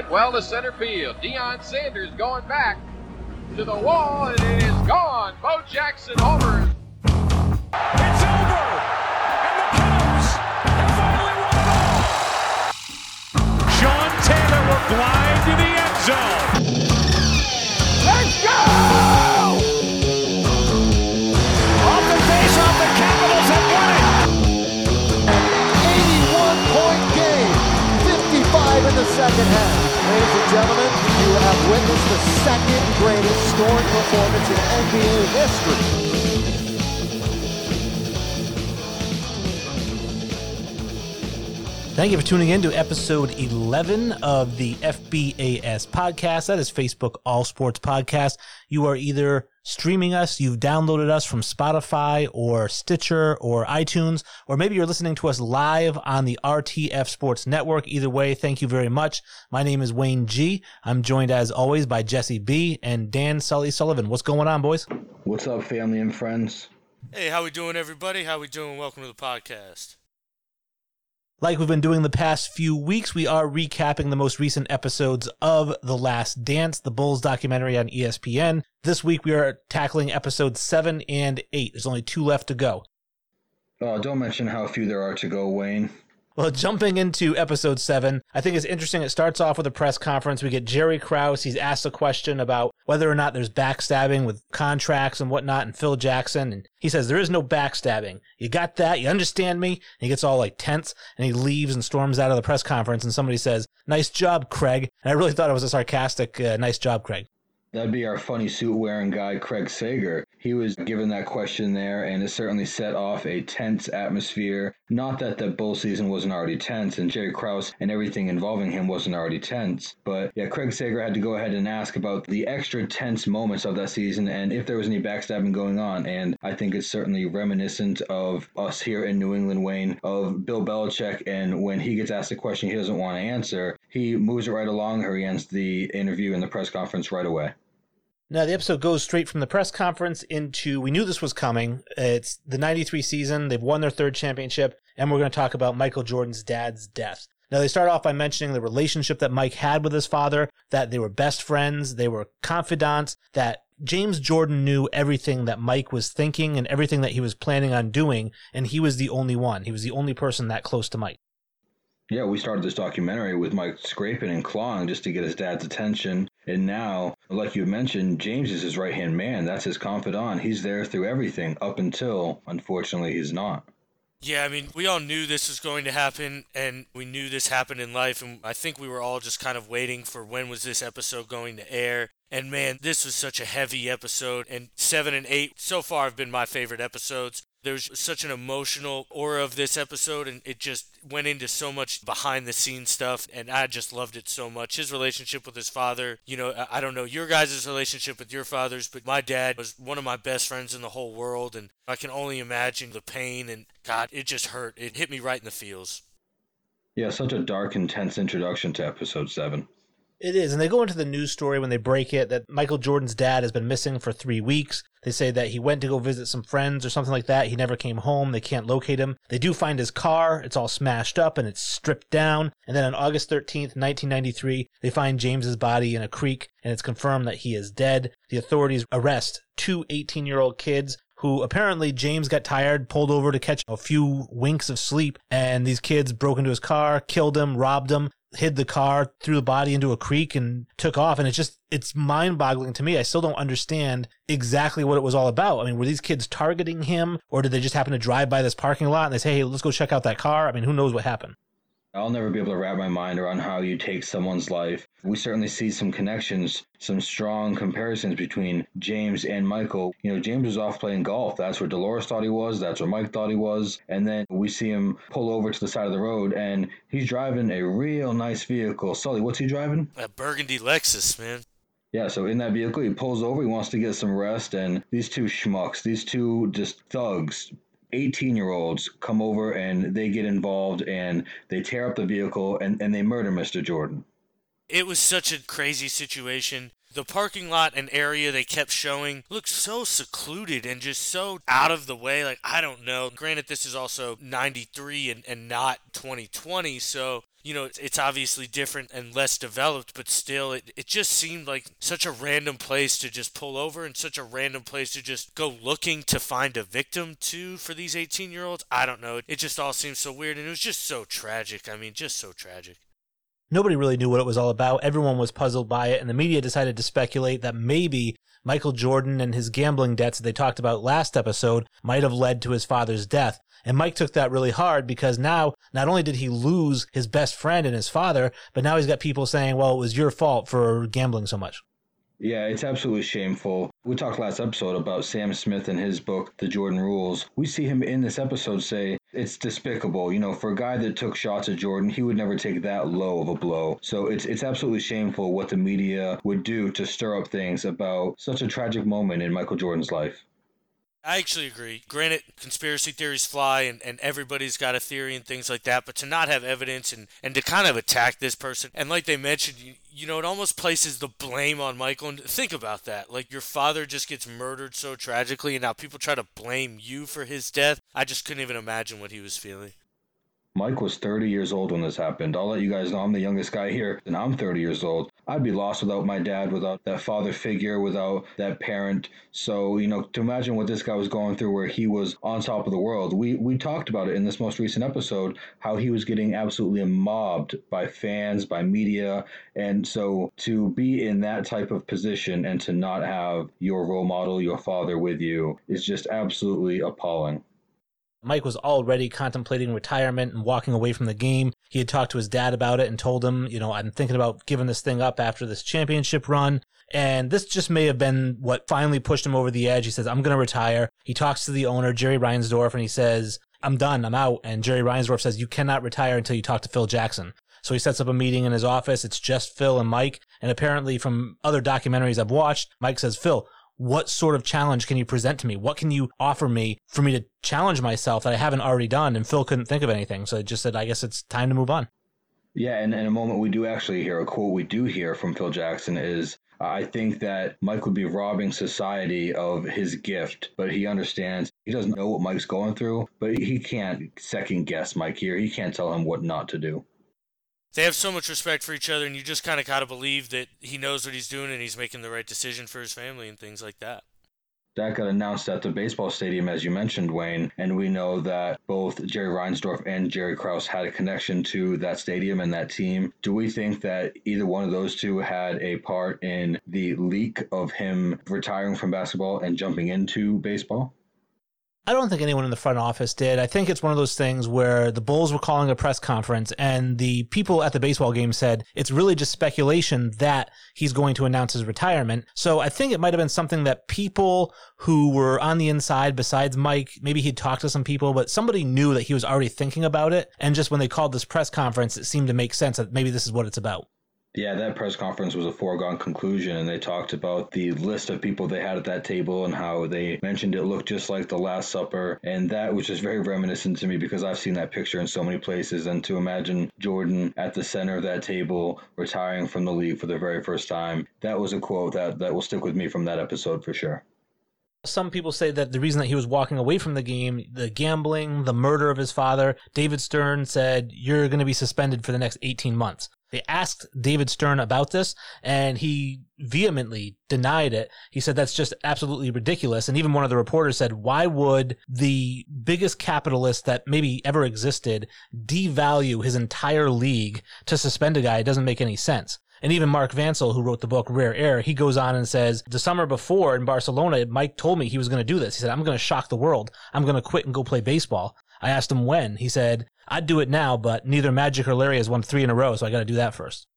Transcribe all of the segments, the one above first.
Hit well to center field. Deion Sanders going back to the wall, and it is gone. Bo Jackson homers. It's over, and the Cubs have finally won it all. Sean Taylor will glide to the end zone. Let's go! Off the face off, the Capitals have won it. 81 point game, 55 in the second half. Ladies and gentlemen, you have witnessed the second greatest scoring performance in NBA history. Thank you for tuning in to episode 11 of the FBAS podcast. That is Facebook All Sports Podcast. You are either streaming us, you've downloaded us from Spotify or Stitcher or iTunes, or maybe you're listening to us live on the RTF Sports Network. Either way, thank you very much. My name is Wayne G. I'm joined as always by Jesse B and Dan Sully Sullivan. What's going on, boys? What's up, family and friends? Hey, how we doing, everybody? How we doing? Welcome to the podcast. Like we've been doing the past few weeks, we are recapping the most recent episodes of The Last Dance, the Bulls documentary on ESPN. This week we are tackling episodes 7 and 8. There's only two left to go. Oh, don't mention how few there are to go, Wayne. Well, jumping into episode 7, I think it's interesting. It starts off with a press conference. We get Jerry Krause. He's asked a question about whether or not there's backstabbing with contracts and whatnot, and Phil Jackson. And he says, There is no backstabbing. You got that? You understand me? And he gets all like tense and he leaves and storms out of the press conference. And somebody says, Nice job, Craig. And I really thought it was a sarcastic, uh, nice job, Craig. That'd be our funny suit wearing guy, Craig Sager. He was given that question there, and it certainly set off a tense atmosphere. Not that the bull season wasn't already tense, and Jerry Krause and everything involving him wasn't already tense. But yeah, Craig Sager had to go ahead and ask about the extra tense moments of that season and if there was any backstabbing going on. And I think it's certainly reminiscent of us here in New England, Wayne, of Bill Belichick. And when he gets asked a question he doesn't want to answer, he moves it right along or he ends the interview and the press conference right away. Now, the episode goes straight from the press conference into we knew this was coming. It's the 93 season. They've won their third championship, and we're going to talk about Michael Jordan's dad's death. Now, they start off by mentioning the relationship that Mike had with his father, that they were best friends, they were confidants, that James Jordan knew everything that Mike was thinking and everything that he was planning on doing, and he was the only one. He was the only person that close to Mike. Yeah, we started this documentary with Mike scraping and clawing just to get his dad's attention. And now, like you mentioned, James is his right hand man. That's his confidant. He's there through everything up until, unfortunately, he's not. Yeah, I mean, we all knew this was going to happen, and we knew this happened in life, and I think we were all just kind of waiting for when was this episode going to air. And man, this was such a heavy episode, and seven and eight so far have been my favorite episodes. There's such an emotional aura of this episode, and it just went into so much behind the scenes stuff, and I just loved it so much. His relationship with his father, you know, I don't know your guys' relationship with your fathers, but my dad was one of my best friends in the whole world, and I can only imagine the pain, and God, it just hurt. It hit me right in the feels. Yeah, such a dark, intense introduction to episode seven. It is. And they go into the news story when they break it that Michael Jordan's dad has been missing for three weeks. They say that he went to go visit some friends or something like that. He never came home. They can't locate him. They do find his car. It's all smashed up and it's stripped down. And then on August 13th, 1993, they find James's body in a creek and it's confirmed that he is dead. The authorities arrest two 18 year old kids who apparently James got tired, pulled over to catch a few winks of sleep, and these kids broke into his car, killed him, robbed him, hid the car, threw the body into a creek, and took off. And it's just, it's mind boggling to me. I still don't understand exactly what it was all about. I mean, were these kids targeting him, or did they just happen to drive by this parking lot and they say, hey, let's go check out that car? I mean, who knows what happened? I'll never be able to wrap my mind around how you take someone's life. We certainly see some connections, some strong comparisons between James and Michael. You know, James was off playing golf. That's where Dolores thought he was. That's where Mike thought he was. And then we see him pull over to the side of the road and he's driving a real nice vehicle. Sully, what's he driving? A burgundy Lexus, man. Yeah, so in that vehicle, he pulls over. He wants to get some rest. And these two schmucks, these two just thugs, 18 year olds come over and they get involved and they tear up the vehicle and, and they murder Mr. Jordan. It was such a crazy situation. The parking lot and area they kept showing looked so secluded and just so out of the way. Like, I don't know. Granted, this is also 93 and, and not 2020, so you know, it's obviously different and less developed, but still, it, it just seemed like such a random place to just pull over and such a random place to just go looking to find a victim to for these 18 year olds. I don't know. It just all seems so weird and it was just so tragic. I mean, just so tragic. Nobody really knew what it was all about. Everyone was puzzled by it, and the media decided to speculate that maybe Michael Jordan and his gambling debts that they talked about last episode might have led to his father's death. And Mike took that really hard because now not only did he lose his best friend and his father, but now he's got people saying, well, it was your fault for gambling so much. Yeah, it's absolutely shameful. We talked last episode about Sam Smith and his book, The Jordan Rules. We see him in this episode say it's despicable. You know, for a guy that took shots at Jordan, he would never take that low of a blow. So it's it's absolutely shameful what the media would do to stir up things about such a tragic moment in Michael Jordan's life. I actually agree. Granted, conspiracy theories fly and, and everybody's got a theory and things like that, but to not have evidence and, and to kind of attack this person, and like they mentioned, you, you know, it almost places the blame on Michael. And think about that. Like, your father just gets murdered so tragically, and now people try to blame you for his death. I just couldn't even imagine what he was feeling. Mike was 30 years old when this happened. I'll let you guys know I'm the youngest guy here, and I'm 30 years old. I'd be lost without my dad, without that father figure, without that parent. So, you know, to imagine what this guy was going through where he was on top of the world. We we talked about it in this most recent episode, how he was getting absolutely mobbed by fans, by media. And so to be in that type of position and to not have your role model, your father with you is just absolutely appalling. Mike was already contemplating retirement and walking away from the game. He had talked to his dad about it and told him, you know, I'm thinking about giving this thing up after this championship run. And this just may have been what finally pushed him over the edge. He says, I'm going to retire. He talks to the owner, Jerry Reinsdorf, and he says, I'm done. I'm out. And Jerry Reinsdorf says, you cannot retire until you talk to Phil Jackson. So he sets up a meeting in his office. It's just Phil and Mike. And apparently from other documentaries I've watched, Mike says, Phil, what sort of challenge can you present to me? What can you offer me for me to challenge myself that I haven't already done? And Phil couldn't think of anything. So I just said, I guess it's time to move on. Yeah, and in a moment we do actually hear a quote we do hear from Phil Jackson is I think that Mike would be robbing society of his gift, but he understands he doesn't know what Mike's going through, but he can't second guess Mike here. He can't tell him what not to do they have so much respect for each other, and you just kind of got to believe that he knows what he's doing and he's making the right decision for his family and things like that. That got announced at the baseball stadium, as you mentioned, Wayne, and we know that both Jerry Reinsdorf and Jerry Krause had a connection to that stadium and that team. Do we think that either one of those two had a part in the leak of him retiring from basketball and jumping into baseball? I don't think anyone in the front office did. I think it's one of those things where the Bulls were calling a press conference and the people at the baseball game said it's really just speculation that he's going to announce his retirement. So I think it might have been something that people who were on the inside besides Mike, maybe he'd talked to some people, but somebody knew that he was already thinking about it. And just when they called this press conference, it seemed to make sense that maybe this is what it's about. Yeah, that press conference was a foregone conclusion, and they talked about the list of people they had at that table and how they mentioned it looked just like the Last Supper, and that was just very reminiscent to me because I've seen that picture in so many places. And to imagine Jordan at the center of that table, retiring from the league for the very first time, that was a quote that that will stick with me from that episode for sure. Some people say that the reason that he was walking away from the game, the gambling, the murder of his father, David Stern said, You're going to be suspended for the next 18 months. They asked David Stern about this and he vehemently denied it. He said that's just absolutely ridiculous. And even one of the reporters said, why would the biggest capitalist that maybe ever existed devalue his entire league to suspend a guy? It doesn't make any sense. And even Mark Vancil, who wrote the book Rare Air, he goes on and says, the summer before in Barcelona, Mike told me he was going to do this. He said, I'm going to shock the world. I'm going to quit and go play baseball. I asked him when. He said, I'd do it now, but neither Magic or Larry has won three in a row, so I got to do that first.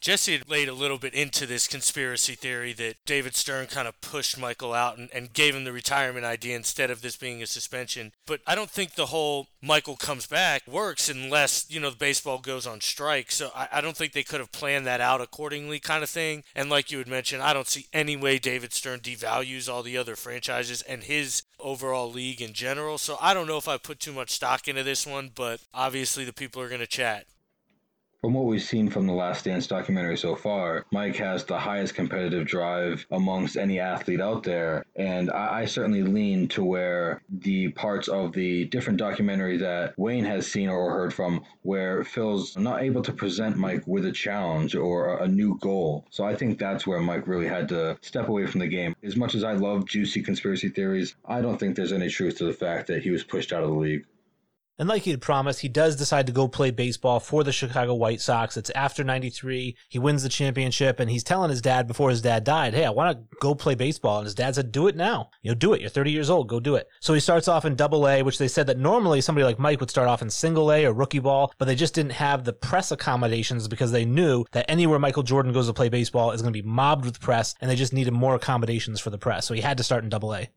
Jesse had laid a little bit into this conspiracy theory that David Stern kind of pushed Michael out and, and, gave him the retirement idea instead of this being a suspension. But I don't think the whole Michael comes back works unless, you know, the baseball goes on strike. So I, I don't think they could have planned that out accordingly, kind of thing. And like you had mentioned, I don't see any way David Stern devalues all the other franchises and his overall league in general. So I don't know if I put too much stock into this one, but obviously the people are going to chat. From what we've seen from the Last Dance documentary so far, Mike has the highest competitive drive amongst any athlete out there. And I, I, certainly lean to where the parts of the different documentary that Wayne has seen or heard from, where Phil's not able to present Mike with a challenge or a new goal. So I think that's where Mike really had to step away from the game. As much as I love juicy conspiracy theories, I don't think there's any truth to the fact that he was pushed out of the league. And like he had promised, he does decide to go play baseball for the Chicago White Sox. It's after 93. He wins the championship and he's telling his dad before his dad died, Hey, I want to go play baseball. And his dad said, do it now. You know, do it. You're 30 years old. Go do it. So he starts off in double A, which they said that normally somebody like Mike would start off in single A or rookie ball, but they just didn't have the press accommodations because they knew that anywhere Michael Jordan goes to play baseball is going to be mobbed with press and they just needed more accommodations for the press. So he had to start in double A.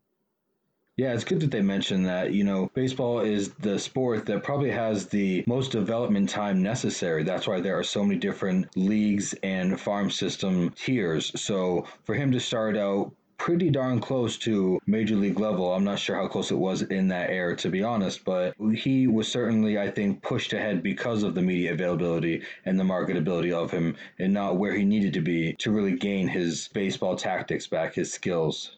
Yeah, it's good that they mentioned that. You know, baseball is the sport that probably has the most development time necessary. That's why there are so many different leagues and farm system tiers. So for him to start out pretty darn close to major league level. I'm not sure how close it was in that era, to be honest, but he was certainly, I think, pushed ahead because of the media availability and the marketability of him, and not where he needed to be to really gain his baseball tactics back, his skills.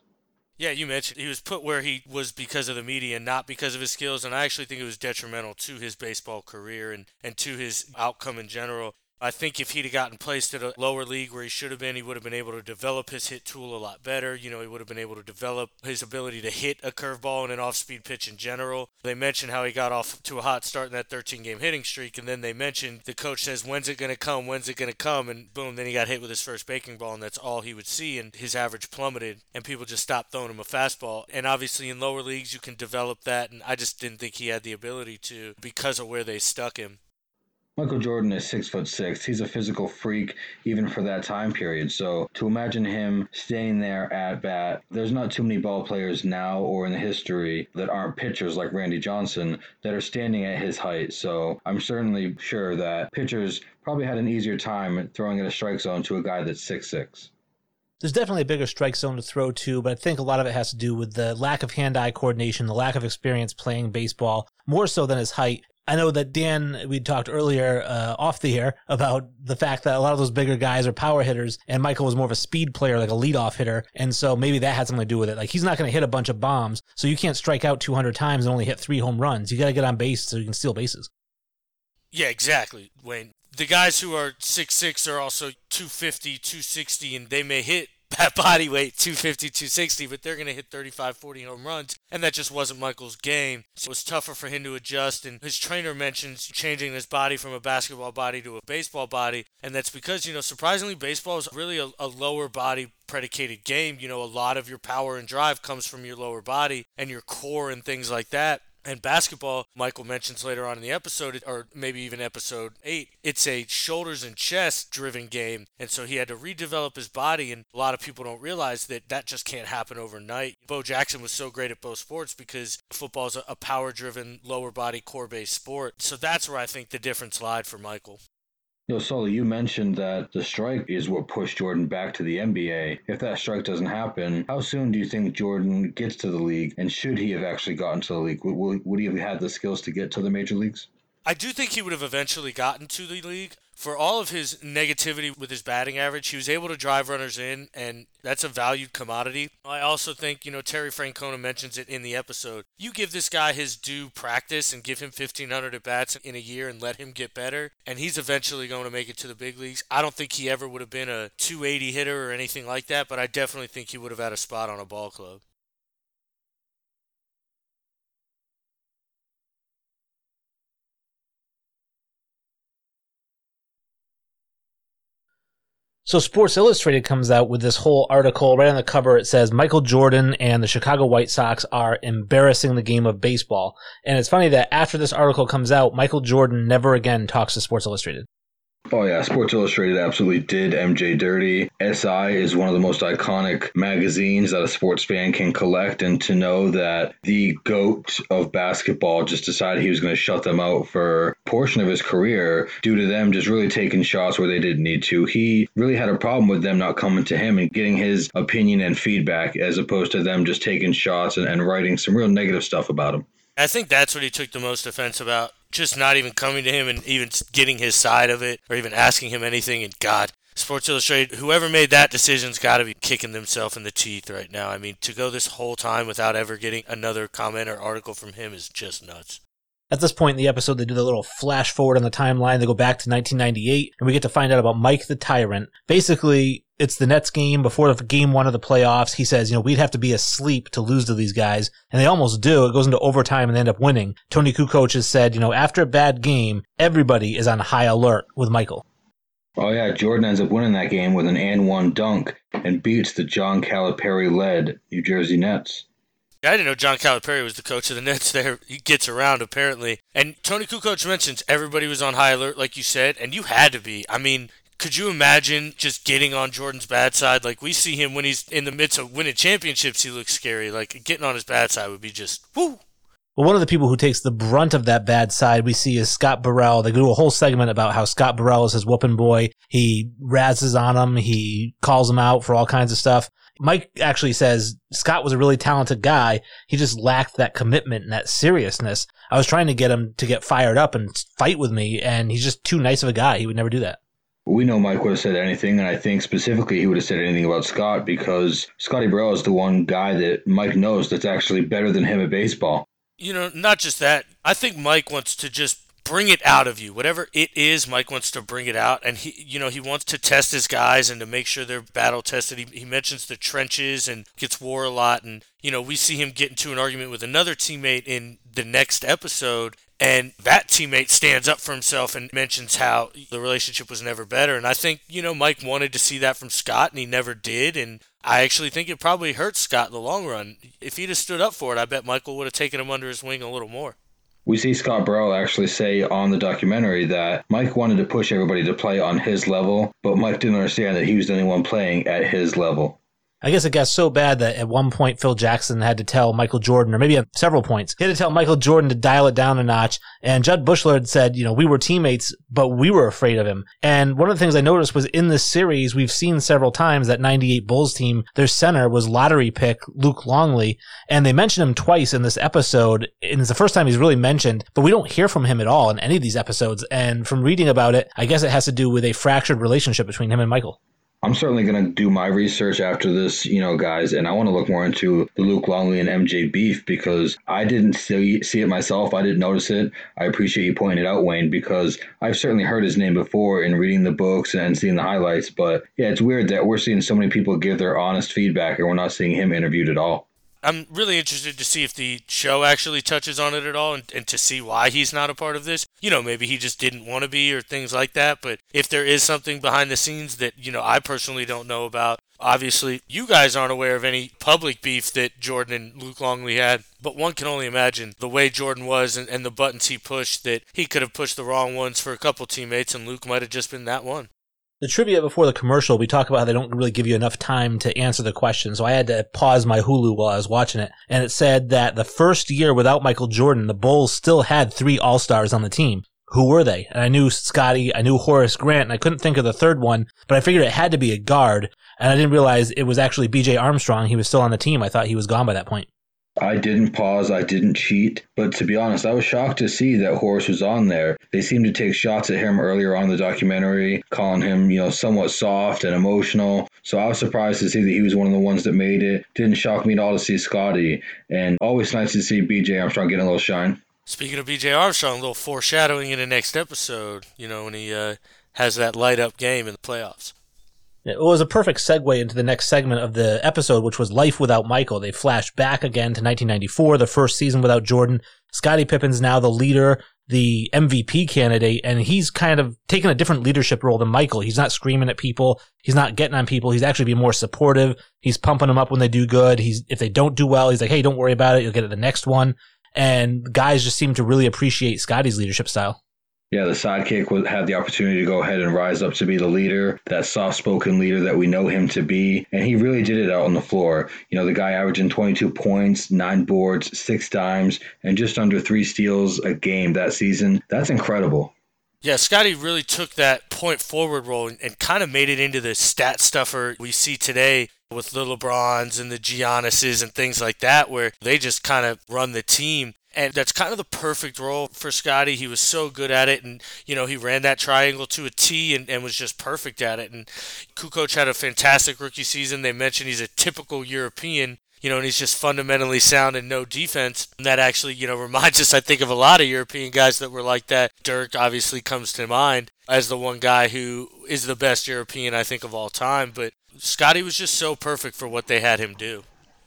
Yeah, you mentioned he was put where he was because of the media, not because of his skills, and I actually think it was detrimental to his baseball career and, and to his outcome in general. I think if he'd have gotten placed at a lower league where he should have been, he would have been able to develop his hit tool a lot better. You know, he would have been able to develop his ability to hit a curveball and an off speed pitch in general. They mentioned how he got off to a hot start in that 13 game hitting streak, and then they mentioned the coach says, When's it going to come? When's it going to come? And boom, then he got hit with his first breaking ball, and that's all he would see, and his average plummeted, and people just stopped throwing him a fastball. And obviously, in lower leagues, you can develop that, and I just didn't think he had the ability to because of where they stuck him. Michael Jordan is six foot six. He's a physical freak even for that time period. So to imagine him standing there at bat, there's not too many ball players now or in the history that aren't pitchers like Randy Johnson that are standing at his height. So I'm certainly sure that pitchers probably had an easier time throwing in a strike zone to a guy that's six six there's definitely a bigger strike zone to throw to, but I think a lot of it has to do with the lack of hand eye coordination, the lack of experience playing baseball, more so than his height. I know that Dan, we talked earlier uh, off the air about the fact that a lot of those bigger guys are power hitters, and Michael was more of a speed player, like a leadoff hitter, and so maybe that had something to do with it. Like he's not going to hit a bunch of bombs, so you can't strike out 200 times and only hit three home runs. You got to get on base so you can steal bases. Yeah, exactly, Wayne. The guys who are six six are also 250, 260, and they may hit that body weight 250 260 but they're going to hit 35 40 home runs and that just wasn't michael's game. So it was tougher for him to adjust and his trainer mentions changing his body from a basketball body to a baseball body and that's because you know surprisingly baseball is really a, a lower body predicated game. You know a lot of your power and drive comes from your lower body and your core and things like that and basketball, Michael mentions later on in the episode, or maybe even episode 8, it's a shoulders and chest driven game. And so he had to redevelop his body. And a lot of people don't realize that that just can't happen overnight. Bo Jackson was so great at both sports because football is a power driven, lower body, core based sport. So that's where I think the difference lied for Michael. You know, Sully, you mentioned that the strike is what pushed Jordan back to the NBA. If that strike doesn't happen, how soon do you think Jordan gets to the league? And should he have actually gotten to the league? Would, would he have had the skills to get to the major leagues? I do think he would have eventually gotten to the league. For all of his negativity with his batting average, he was able to drive runners in, and that's a valued commodity. I also think, you know, Terry Francona mentions it in the episode. You give this guy his due practice and give him 1,500 at bats in a year and let him get better, and he's eventually going to make it to the big leagues. I don't think he ever would have been a 280 hitter or anything like that, but I definitely think he would have had a spot on a ball club. So Sports Illustrated comes out with this whole article right on the cover. It says Michael Jordan and the Chicago White Sox are embarrassing the game of baseball. And it's funny that after this article comes out, Michael Jordan never again talks to Sports Illustrated. Oh yeah, Sports Illustrated absolutely did MJ dirty. SI is one of the most iconic magazines that a sports fan can collect, and to know that the goat of basketball just decided he was going to shut them out for a portion of his career due to them just really taking shots where they didn't need to. He really had a problem with them not coming to him and getting his opinion and feedback, as opposed to them just taking shots and, and writing some real negative stuff about him. I think that's what he took the most offense about just not even coming to him and even getting his side of it or even asking him anything. And God, Sports Illustrated, whoever made that decision's got to be kicking themselves in the teeth right now. I mean, to go this whole time without ever getting another comment or article from him is just nuts. At this point in the episode, they do the little flash forward on the timeline. They go back to 1998, and we get to find out about Mike the Tyrant. Basically, it's the Nets game before the game one of the playoffs. He says, you know, we'd have to be asleep to lose to these guys. And they almost do. It goes into overtime and they end up winning. Toni Kukoc has said, you know, after a bad game, everybody is on high alert with Michael. Oh yeah, Jordan ends up winning that game with an and one dunk and beats the John Calipari led New Jersey Nets. I didn't know John Calipari was the coach of the Nets there. He gets around apparently. And Toni Kukoc mentions everybody was on high alert, like you said, and you had to be. I mean, could you imagine just getting on Jordan's bad side? Like we see him when he's in the midst of winning championships, he looks scary. Like getting on his bad side would be just whoo. Well, one of the people who takes the brunt of that bad side we see is Scott Burrell. They do a whole segment about how Scott Burrell is his whooping boy. He razzes on him. He calls him out for all kinds of stuff. Mike actually says Scott was a really talented guy. He just lacked that commitment and that seriousness. I was trying to get him to get fired up and fight with me, and he's just too nice of a guy. He would never do that. We know Mike would have said anything, and I think specifically he would have said anything about Scott because Scotty Burrell is the one guy that Mike knows that's actually better than him at baseball you know, not just that. I think Mike wants to just bring it out of you. Whatever it is, Mike wants to bring it out. And he, you know, he wants to test his guys and to make sure they're battle tested. He, he mentions the trenches and gets war a lot. And, you know, we see him get into an argument with another teammate in the next episode. And that teammate stands up for himself and mentions how the relationship was never better. And I think, you know, Mike wanted to see that from Scott and he never did. And I actually think it probably hurt Scott in the long run. If he'd have stood up for it, I bet Michael would have taken him under his wing a little more. We see Scott Burrell actually say on the documentary that Mike wanted to push everybody to play on his level, but Mike didn't understand that he was the only one playing at his level. I guess it got so bad that at one point Phil Jackson had to tell Michael Jordan, or maybe at several points, he had to tell Michael Jordan to dial it down a notch. And Judd Buechler had said, you know, we were teammates, but we were afraid of him. And one of the things I noticed was in this series, we've seen several times that 98 Bulls team, their center was lottery pick Luke Longley. And they mentioned him twice in this episode. And it's the first time he's really mentioned, but we don't hear from him at all in any of these episodes. And from reading about it, I guess it has to do with a fractured relationship between him and Michael. I'm certainly going to do my research after this, you know, guys, and I want to look more into the Luke Longley and MJ beef because I didn't see, see it myself. I didn't notice it. I appreciate you pointing it out, Wayne, because I've certainly heard his name before in reading the books and seeing the highlights. But yeah, it's weird that we're seeing so many people give their honest feedback and we're not seeing him interviewed at all. I'm really interested to see if the show actually touches on it at all and, and, to see why he's not a part of this. You know, maybe he just didn't want to be or things like that. But if there is something behind the scenes that, you know, I personally don't know about, obviously you guys aren't aware of any public beef that Jordan and Luke Longley had. But one can only imagine the way Jordan was and, and the buttons he pushed that he could have pushed the wrong ones for a couple teammates and Luke might have just been that one the trivia before the commercial, we talk about how they don't really give you enough time to answer the question. So I had to pause my Hulu while I was watching it. And it said that the first year without Michael Jordan, the Bulls still had three All Stars on the team. Who were they? And I knew Scotty, I knew Horace Grant, and I couldn't think of the third one, but I figured it had to be a guard. And I didn't realize it was actually BJ Armstrong. He was still on the team. I thought he was gone by that point. I didn't pause, I didn't cheat, but to be honest, I was shocked to see that Horace was on there. They seemed to take shots at him earlier on the documentary, calling him, you know, somewhat soft and emotional. So I was surprised to see that he was one of the ones that made it. Didn't shock me at all to see Scotty, and always nice to see BJ Armstrong getting a little shine. Speaking of BJ Armstrong, a little foreshadowing in the next episode, you know, when he uh, has that light up game in the playoffs. It was a perfect segue into the next segment of the episode, which was Life Without Michael. They flash back again to 1994, the first season without Jordan. Scottie Pippen's now the leader, the MVP candidate, and he's kind of taken a different leadership role than Michael. He's not screaming at people. He's not getting on people. He's actually being more supportive. He's pumping them up when they do good. He's, if they don't do well, he's like, Hey, don't worry about it. You'll get it the next one. And guys just seem to really appreciate Scotty's leadership style. Yeah, the sidekick would had the opportunity to go ahead and rise up to be the leader, that soft-spoken leader that we know him to be, and he really did it out on the floor. You know, the guy averaging 22 points, nine boards, six dimes, and just under three steals a game that season. That's incredible. Yeah, Scotty really took that point forward role and, and kind of made it into the stat stuffer we see today with the LeBrons and the Giannis's and things like that, where they just kind of run the team. And that's kind of the perfect role for Scotty. He was so good at it. And, you know, he ran that triangle to a T and, and was just perfect at it. And Kukoc had a fantastic rookie season. They mentioned he's a typical European you know, and he's just fundamentally sound and no defense. And that actually, you know, reminds us, I think, of a lot of European guys that were like that. Dirk obviously comes to mind as the one guy who is the best European, I think, of all time. But Scotty was just so perfect for what they had him do.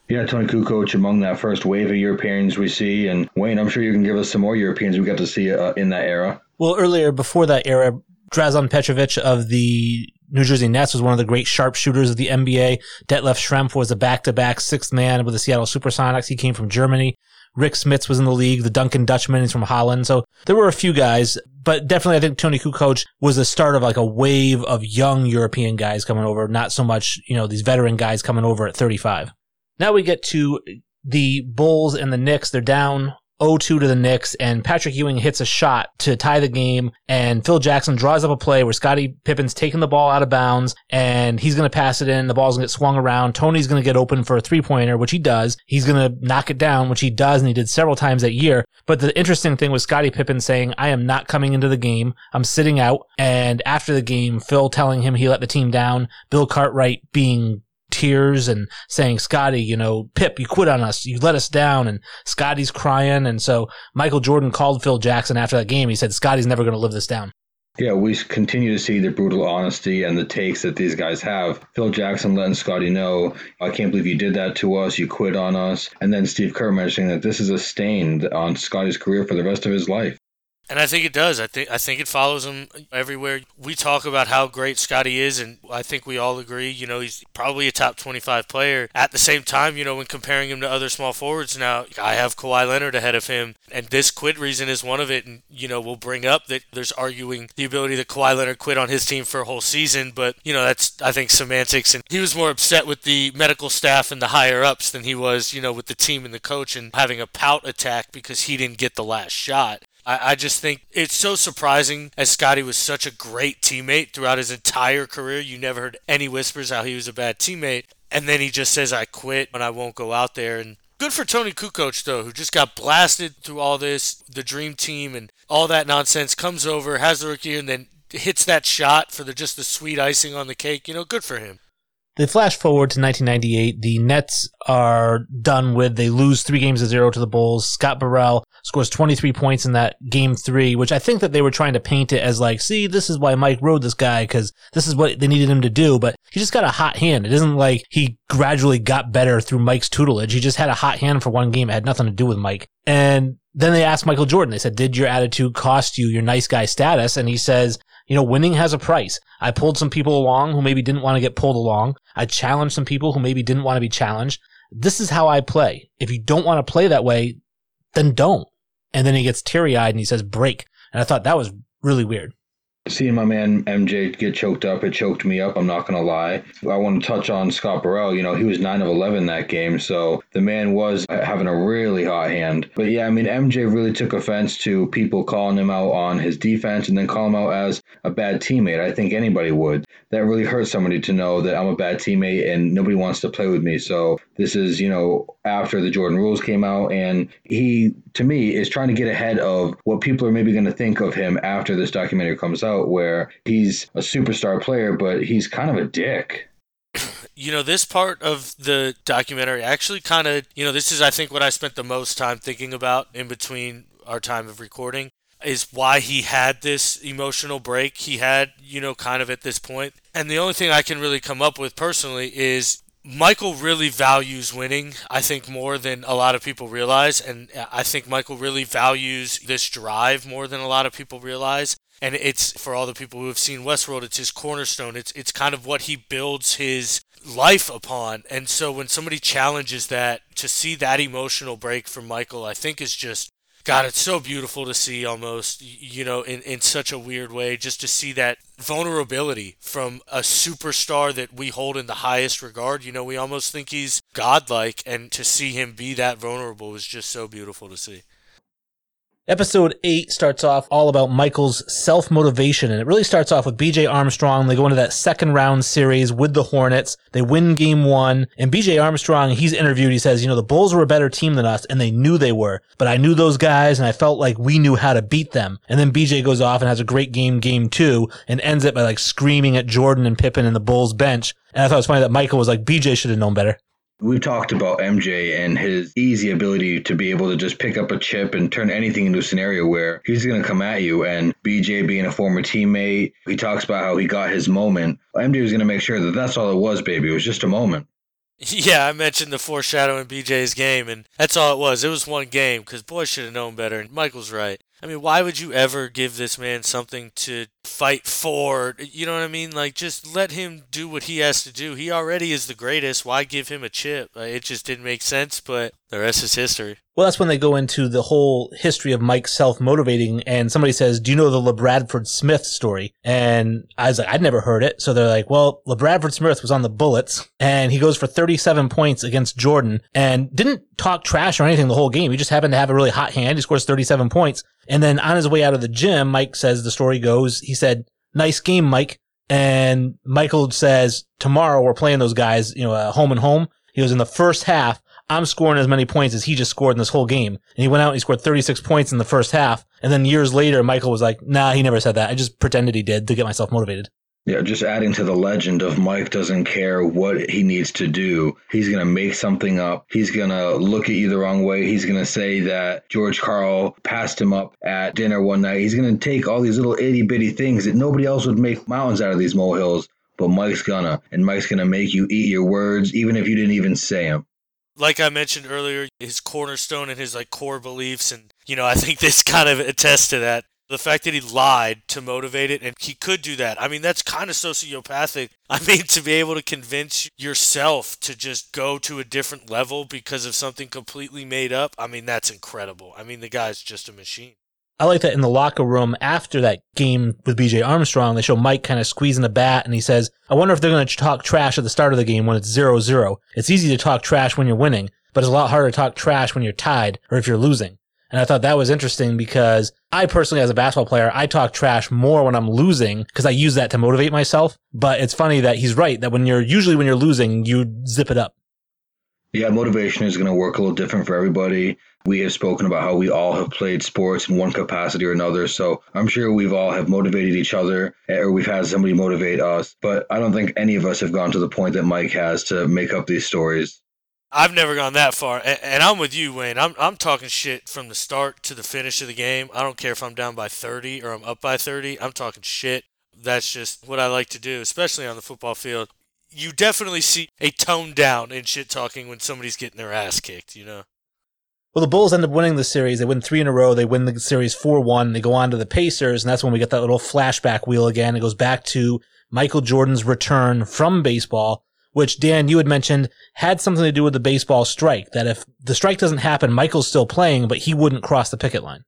Yeah, Toni Kukoc among that first wave of Europeans we see. And Wayne, I'm sure you can give us some more Europeans we got to see uh, in that era. Well, earlier, before that era, Drazen Petrovic of the New Jersey Nets was one of the great sharpshooters of the NBA. Detlef Schrempf was a back-to-back sixth man with the Seattle Supersonics. He came from Germany. Rick Smits was in the league. The Dunking Dutchman is from Holland. So there were a few guys, but definitely I think Toni Kukoc was the start of like a wave of young European guys coming over, not so much, you know, these veteran guys coming over at 35. Now we get to the Bulls and the Knicks. They're down 0-2 to the Knicks, and Patrick Ewing hits a shot to tie the game, and Phil Jackson draws up a play where Scottie Pippen's taking the ball out of bounds, and he's going to pass it in. The ball's going to get swung around. Toni's going to get open for a three-pointer, which he does. He's going to knock it down, which he does, and he did several times that year. But the interesting thing was Scottie Pippen saying, I am not coming into the game. I'm sitting out. And after the game, Phil telling him he let the team down, Bill Cartwright being tears and saying, Scotty, you know, Pip, you quit on us. You let us down. And Scotty's crying. And so Michael Jordan called Phil Jackson after that game. He said, Scotty's never going to live this down. Yeah, we continue to see the brutal honesty and the takes that these guys have. Phil Jackson letting Scotty know, I can't believe you did that to us. You quit on us. And then Steve Kerr mentioning that this is a stain on Scotty's career for the rest of his life. And I think it does. I think I think it follows him everywhere. We talk about how great Scotty is, and I think we all agree. You know, he's probably a top 25 player. At the same time, you know, when comparing him to other small forwards now, I have Kawhi Leonard ahead of him, and this quit reason is one of it. And you know, we'll bring up that there's arguing the ability that Kawhi Leonard quit on his team for a whole season, but you know, that's I think semantics. And he was more upset with the medical staff and the higher ups than he was, you know, with the team and the coach and having a pout attack because he didn't get the last shot. I, I just think it's so surprising as Scotty was such a great teammate throughout his entire career. You never heard any whispers how he was a bad teammate. And then he just says, I quit and I won't go out there. And good for Toni Kukoc, though, who just got blasted through all this, the dream team and all that nonsense, comes over, has the rookie, and then hits that shot for the just the sweet icing on the cake. You know, good for him. They flash forward to 1998. The Nets are done with. They lose three games to zero to the Bulls. Scott Burrell scores 23 points in that game three, which I think that they were trying to paint it as like, see, this is why Mike rode this guy because this is what they needed him to do. But he just got a hot hand. It isn't like he gradually got better through Mike's tutelage. He just had a hot hand for one game. It had nothing to do with Mike. And then they asked Michael Jordan, they said, did your attitude cost you your nice guy status? And he says, you know, winning has a price. I pulled some people along who maybe didn't want to get pulled along. I challenged some people who maybe didn't want to be challenged. This is how I play. If you don't want to play that way, then don't. And then he gets teary eyed and he says, break. And I thought that was really weird. Seeing my man MJ get choked up, it choked me up. I'm not going to lie. I want to touch on Scott Burrell. You know, he was 9 of 11 that game, so the man was having a really hot hand. But yeah, I mean, MJ really took offense to people calling him out on his defense and then call him out as a bad teammate. I think anybody would. That really hurts somebody to know that I'm a bad teammate and nobody wants to play with me. So this is, you know, after the Jordan rules came out, and he, to me, is trying to get ahead of what people are maybe going to think of him after this documentary comes out where he's a superstar player, but he's kind of a dick. You know, this part of the documentary actually kind of, you know, this is, I think, what I spent the most time thinking about in between our time of recording is why he had this emotional break he had, you know, kind of at this point. And the only thing I can really come up with personally is Michael really values winning, I think, more than a lot of people realize. And I think Michael really values this drive more than a lot of people realize and it's for all the people who have seen Westworld, it's his cornerstone. It's it's kind of what he builds his life upon. And so when somebody challenges that, to see that emotional break from Michael, I think is just God, it's so beautiful to see almost, you know, in, in such a weird way, just to see that vulnerability from a superstar that we hold in the highest regard. You know, we almost think he's godlike, and to see him be that vulnerable is just so beautiful to see. Episode 8 starts off all about Michael's self motivation, and it really starts off with BJ Armstrong. They go into that second round series with the Hornets. They win game one, and BJ Armstrong, he's interviewed. He says, You know, the Bulls were a better team than us, and they knew they were, but I knew those guys, and I felt like we knew how to beat them. And then BJ goes off and has a great game, game two, and ends it by like screaming at Jordan and Pippen and the Bulls bench. And I thought it was funny that Michael was like, BJ should have known better. We've talked about MJ and his easy ability to be able to just pick up a chip and turn anything into a scenario where he's going to come at you. And BJ being a former teammate, he talks about how he got his moment. MJ was going to make sure that that's all it was, baby. It was just a moment. Yeah, I mentioned the foreshadowing BJ's game, and that's all it was. It was one game because boy should have known better. And Michael's right. I mean, why would you ever give this man something to fight for? You know what I mean? Like, just let him do what he has to do. He already is the greatest. Why give him a chip? Uh, it just didn't make sense, but the rest is history. Well, that's when they go into the whole history of Mike self motivating. And somebody says, Do you know the LaBradford Smith story? And I was like, I'd never heard it. So they're like, Well, LaBradford Smith was on the Bullets and he goes for 37 points against Jordan and didn't talk trash or anything the whole game. He just happened to have a really hot hand. He scores 37 points. And then on his way out of the gym, Mike says the story goes, he said, Nice game, Mike. And Michael says, Tomorrow we're playing those guys, you know, uh, home and home. He was in the first half. I'm scoring as many points as he just scored in this whole game. And he went out and he scored 36 points in the first half. And then years later, Michael was like, nah, he never said that. I just pretended he did to get myself motivated. Yeah, just adding to the legend of Mike doesn't care what he needs to do. He's going to make something up. He's going to look at you the wrong way. He's going to say that George Karl passed him up at dinner one night. He's going to take all these little itty bitty things that nobody else would make mountains out of these molehills. But Mike's gonna, and Mike's gonna make you eat your words, even if you didn't even say them like I mentioned earlier, his cornerstone and his like core beliefs, and you know, I think this kind of attests to that. The fact that he lied to motivate it, and he could do that. I mean, that's kind of sociopathic. I mean, to be able to convince yourself to just go to a different level because of something completely made up, I mean, that's incredible. I mean, the guy's just a machine. I like that in the locker room after that game with BJ Armstrong, they show Mike kind of squeezing the bat and he says, I wonder if they're going to talk trash at the start of the game when it's 0 0. It's easy to talk trash when you're winning, but it's a lot harder to talk trash when you're tied or if you're losing. And I thought that was interesting because I personally, as a basketball player, I talk trash more when I'm losing because I use that to motivate myself. But it's funny that he's right that when you're usually when you're losing, you zip it up. Yeah, motivation is going to work a little different for everybody. We have spoken about how we all have played sports in one capacity or another. So I'm sure we've all have motivated each other eh, or we've had somebody motivate us. But I don't think any of us have gone to the point that Mike has to make up these stories. I've never gone that far, and I'm with you, Wayne. I'm I'm talking shit from the start to the finish of the game. I don't care if I'm down by 30 or I'm up by 30. I'm talking shit. That's just what I like to do, especially on the football field. You definitely see a tone down in shit talking when somebody's getting their ass kicked, you know. Well, the Bulls end up winning the series. They win three in a row. They win the series 4-1. They go on to the Pacers, and that's when we get that little flashback wheel again. It goes back to Michael Jordan's return from baseball, which Dan, you had mentioned had something to do with the baseball strike. That if the strike doesn't happen, Michael's still playing, but he wouldn't cross the picket line.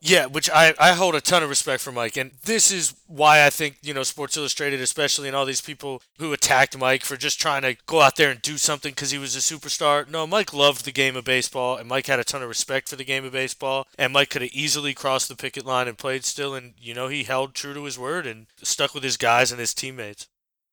Yeah, which I, I hold a ton of respect for Mike. And this is why I think, you know, Sports Illustrated, especially, and all these people who attacked Mike for just trying to go out there and do something because he was a superstar. No, Mike loved the game of baseball, and Mike had a ton of respect for the game of baseball. And Mike could have easily crossed the picket line and played still. And, you know, he held true to his word and stuck with his guys and his teammates.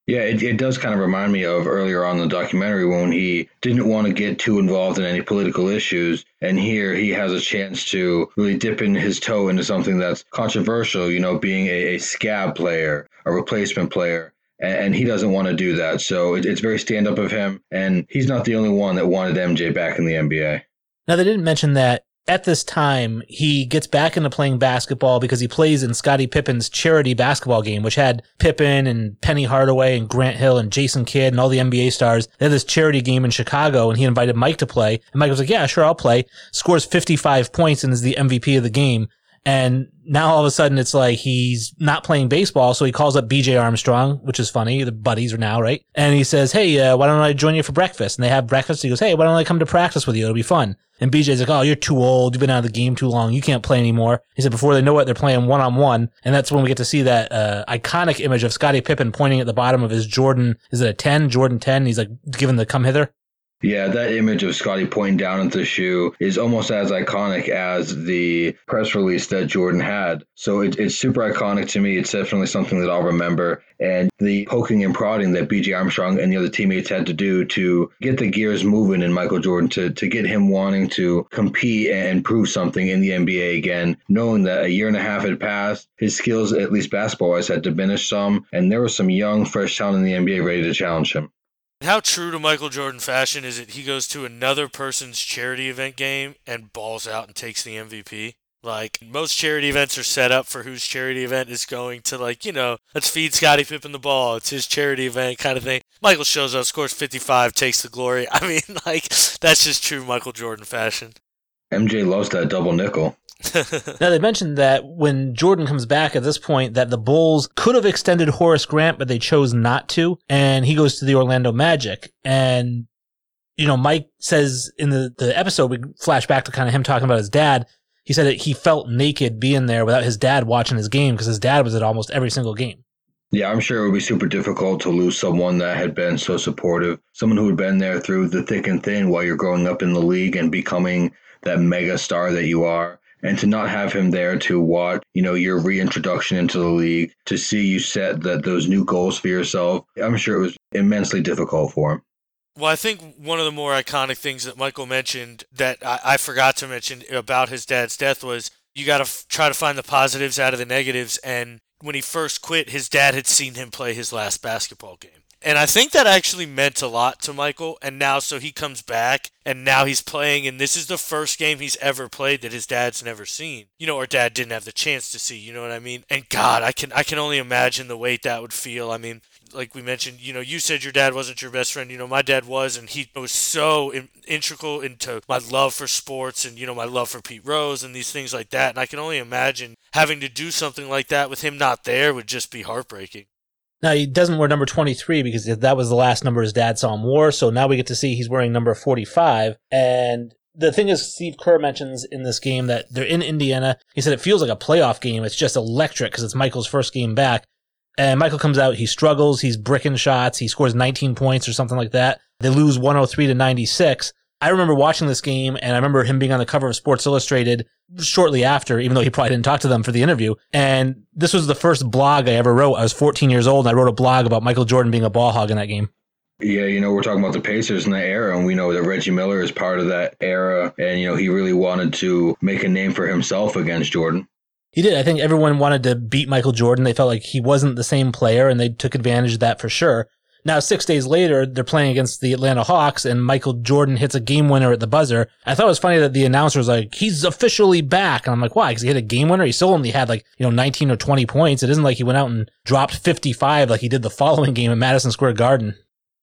Yeah, it, it does kind of remind me of earlier on the documentary when he didn't want to get too involved in any political issues. And here he has a chance to really dip in his toe into something that's controversial, you know, being a, a scab player, a replacement player. And, and he doesn't want to do that. So it, it's very stand up of him. And he's not the only one that wanted MJ back in the NBA. Now, they didn't mention that at this time, he gets back into playing basketball because he plays in Scottie Pippen's charity basketball game, which had Pippen and Penny Hardaway and Grant Hill and Jason Kidd and all the NBA stars. They had this charity game in Chicago and he invited Mike to play. And Mike was like, yeah, sure, I'll play. Scores 55 points and is the MVP of the game. And now all of a sudden it's like he's not playing baseball. So he calls up BJ Armstrong, which is funny. The buddies are now, right? And he says, Hey, uh, why don't I join you for breakfast? And they have breakfast. He goes, Hey, why don't I come to practice with you? It'll be fun. And BJ's like, Oh, you're too old. You've been out of the game too long. You can't play anymore. He said, before they know it, they're playing one on one. And that's when we get to see that, uh, iconic image of Scottie Pippen pointing at the bottom of his Jordan. Is it a 10? Jordan 10? He's like giving the come hither. Yeah, that image of Scotty pointing down at the shoe is almost as iconic as the press release that Jordan had. So it, it's super iconic to me. It's definitely something that I'll remember. And the poking and prodding that BJ Armstrong and the other teammates had to do to get the gears moving in Michael Jordan, to, to get him wanting to compete and prove something in the NBA again, knowing that a year and a half had passed, his skills, at least basketball wise, had diminished some, and there was some young, fresh talent in the NBA ready to challenge him. How true to Michael Jordan fashion is it he goes to another person's charity event game and balls out and takes the MVP? Like most charity events are set up for whose charity event is going to like, you know, let's feed Scottie Pippen the ball. It's his charity event kind of thing. Michael shows up, scores 55, takes the glory. I mean, like that's just true Michael Jordan fashion. MJ loves that double nickel. now they mentioned that when Jordan comes back at this point, that the Bulls could have extended Horace Grant, but they chose not to, and he goes to the Orlando Magic. And you know, Mike says in the the episode we flash back to kind of him talking about his dad. He said that he felt naked being there without his dad watching his game because his dad was at almost every single game. Yeah, I'm sure it would be super difficult to lose someone that had been so supportive, someone who had been there through the thick and thin while you're growing up in the league and becoming that mega star that you are and to not have him there to watch, you know, your reintroduction into the league, to see you set that those new goals for yourself, I'm sure it was immensely difficult for him. Well, I think one of the more iconic things that Michael mentioned that I, I forgot to mention about his dad's death was you got to f- try to find the positives out of the negatives. And when he first quit, his dad had seen him play his last basketball game. And I think that actually meant a lot to Michael. And now, so he comes back and now he's playing. And this is the first game he's ever played that his dad's never seen, you know, or dad didn't have the chance to see, you know what I mean? And God, I can, I can only imagine the weight that would feel. I mean, like we mentioned, you know, you said your dad wasn't your best friend. You know, my dad was, and he was so in, integral into my love for sports and, you know, my love for Pete Rose and these things like that. And I can only imagine having to do something like that with him not there would just be heartbreaking. Now he doesn't wear number 23 because that was the last number his dad saw him wear. So now we get to see he's wearing number 45. And the thing is, Steve Kerr mentions in this game that they're in Indiana. He said it feels like a playoff game. It's just electric because it's Michael's first game back. And Michael comes out, he struggles, he's bricking shots, he scores 19 points or something like that. They lose 103 to 96. I remember watching this game and I remember him being on the cover of Sports Illustrated shortly after, even though he probably didn't talk to them for the interview. And this was the first blog I ever wrote. I was 14 years old and I wrote a blog about Michael Jordan being a ball hog in that game. Yeah, you know, we're talking about the Pacers in that era, and we know that Reggie Miller is part of that era. And, you know, he really wanted to make a name for himself against Jordan. He did. I think everyone wanted to beat Michael Jordan. They felt like he wasn't the same player, and they took advantage of that for sure. Now, six days later, they're playing against the Atlanta Hawks, and Michael Jordan hits a game winner at the buzzer. I thought it was funny that the announcer was like, he's officially back. And I'm like, why? Because he hit a game winner? He still only had like, you know, 19 or 20 points. It isn't like he went out and dropped 55 like he did the following game at Madison Square Garden.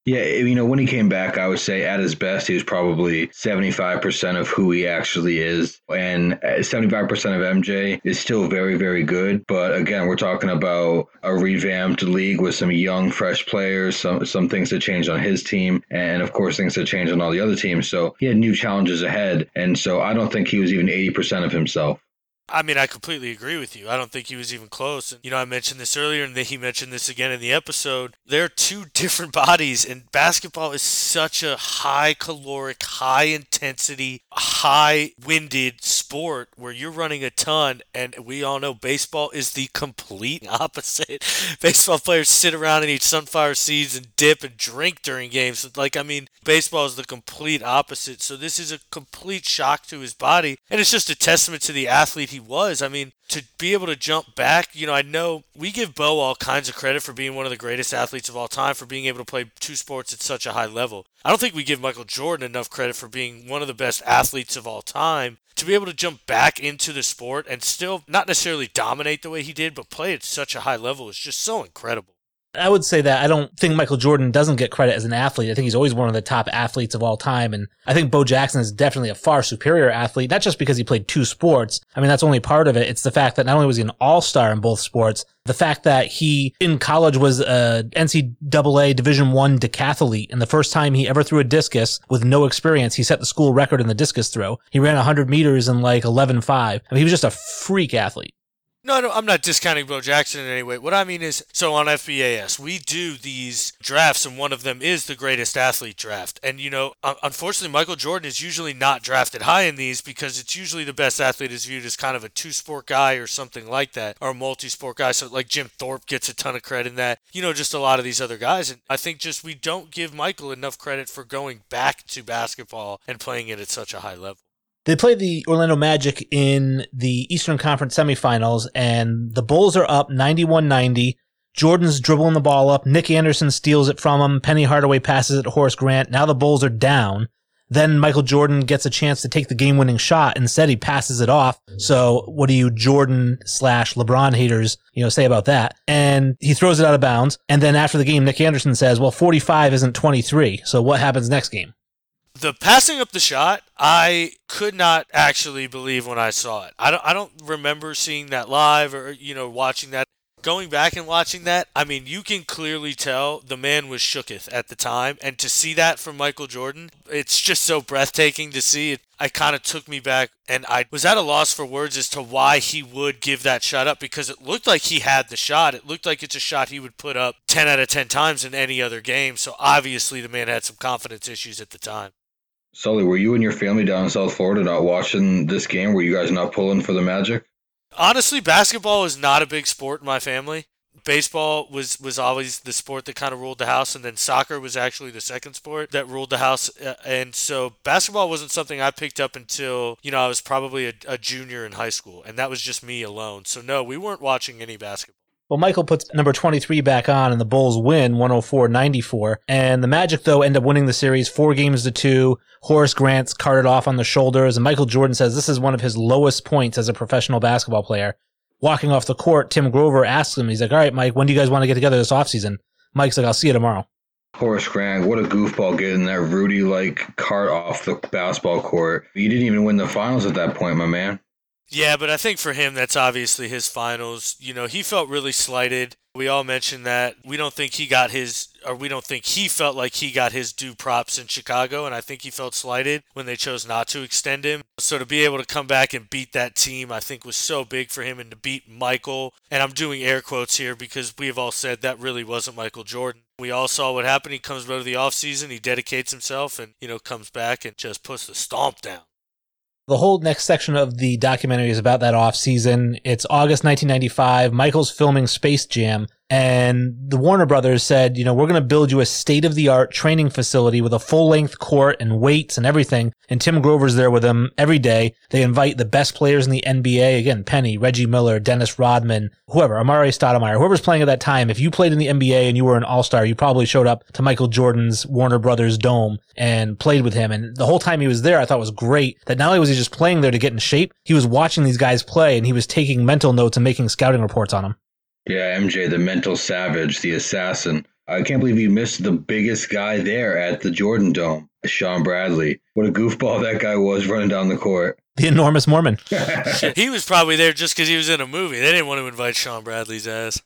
Yeah, you know, when he came back, I would say at his best, he was probably 75% of who he actually is. And uh, 75% of MJ is still very, very good. But again, we're talking about a revamped league with some young, fresh players, some, some things that changed on his team, and of course, things that changed on all the other teams. So he had new challenges ahead. And so I don't think he was even 80% of himself. I mean, I completely agree with you. I don't think he was even close. And, you know, I mentioned this earlier, and then he mentioned this again in the episode. They're two different bodies, and basketball is such a high caloric, high intensity, high winded sport where you're running a ton. And we all know baseball is the complete opposite. baseball players sit around and eat sunflower seeds and dip and drink during games. Like, I mean, baseball is the complete opposite. So this is a complete shock to his body. And it's just a testament to the athlete he was. I mean, to be able to jump back, you know, I know we give Bo all kinds of credit for being one of the greatest athletes of all time, for being able to play two sports at such a high level. I don't think we give Michael Jordan enough credit for being one of the best athletes of all time. To be able to jump back into the sport and still not necessarily dominate the way he did, but play at such a high level is just so incredible. I would say that I don't think Michael Jordan doesn't get credit as an athlete. I think he's always one of the top athletes of all time. And I think Bo Jackson is definitely a far superior athlete, not just because he played two sports. I mean, that's only part of it. It's the fact that not only was he an all-star in both sports, the fact that he in college was a NCAA division one decathlete. And the first time he ever threw a discus with no experience, he set the school record in the discus throw. He ran 100 meters in like 11.5. I mean, he was just a freak athlete. No, no, I'm not discounting Bo Jackson in any way. What I mean is, so on FBAS, we do these drafts, and one of them is the greatest athlete draft. And, you know, unfortunately, Michael Jordan is usually not drafted high in these because it's usually the best athlete is viewed as kind of a two sport guy or something like that, or a multi sport guy. So, like, Jim Thorpe gets a ton of credit in that, you know, just a lot of these other guys. And I think just we don't give Michael enough credit for going back to basketball and playing it at such a high level. They play the Orlando Magic in the Eastern Conference semifinals, and the Bulls are up 91 90. Jordan's dribbling the ball up. Nick Anderson steals it from him. Penny Hardaway passes it to Horace Grant. Now the Bulls are down. Then Michael Jordan gets a chance to take the game winning shot. Instead, he passes it off. So what do you Jordan slash LeBron haters, you know, say about that? And he throws it out of bounds. And then after the game, Nick Anderson says, well, 45 isn't 23. So what happens next game? The passing up the shot, I could not actually believe when I saw it. I don't, I don't remember seeing that live or you know watching that. Going back and watching that, I mean, you can clearly tell the man was shooketh at the time, and to see that from Michael Jordan, it's just so breathtaking to see. It, I kind of took me back, and I was at a loss for words as to why he would give that shot up because it looked like he had the shot. It looked like it's a shot he would put up 10 out of 10 times in any other game. So obviously, the man had some confidence issues at the time. Sully, were you and your family down in South Florida not watching this game? Were you guys not pulling for the Magic? Honestly, basketball is not a big sport in my family. Baseball was was always the sport that kind of ruled the house, and then soccer was actually the second sport that ruled the house. Uh, and so basketball wasn't something I picked up until you know I was probably a, a junior in high school, and that was just me alone. So no, we weren't watching any basketball. Well, Michael puts number 23 back on and the Bulls win 104-94. And the Magic, though, end up winning the series four games to two. Horace Grant's carted off on the shoulders. And Michael Jordan says this is one of his lowest points as a professional basketball player. Walking off the court, Tim Grover asks him, he's like, all right, Mike, when do you guys want to get together this offseason? Mike's like, I'll see you tomorrow. Horace Grant, what a goofball getting that Rudy like cart off the basketball court. You didn't even win the finals at that point, my man. Yeah, but I think for him, that's obviously his finals. You know, he felt really slighted. We all mentioned that. We don't think he got his, or we don't think he felt like he got his due props in Chicago, and I think he felt slighted when they chose not to extend him. So to be able to come back and beat that team, I think was so big for him, and to beat Michael, and I'm doing air quotes here because we have all said that really wasn't Michael Jordan. We all saw what happened. He comes out of the offseason, he dedicates himself, and, you know, comes back and just puts the stomp down. The whole next section of the documentary is about that off season. It's August 1995. Michael's filming Space Jam and the Warner Brothers said, you know, we're going to build you a state of the art training facility with a full length court and weights and everything. And Tim Grover's there with them every day. They invite the best players in the NBA. Again, Penny, Reggie Miller, Dennis Rodman, whoever, Amar'e Stoudemire, whoever's playing at that time. If you played in the NBA and you were an all star, you probably showed up to Michael Jordan's Warner Brothers dome and played with him. And the whole time he was there, I thought was great that not only was he just playing there to get in shape, he was watching these guys play and he was taking mental notes and making scouting reports on them. Yeah, MJ, the mental savage, the assassin. I can't believe you missed the biggest guy there at the Jordan Dome, Shawn Bradley. What a goofball that guy was running down the court. The enormous Mormon. he was probably there just because he was in a movie. They didn't want to invite Shawn Bradley's ass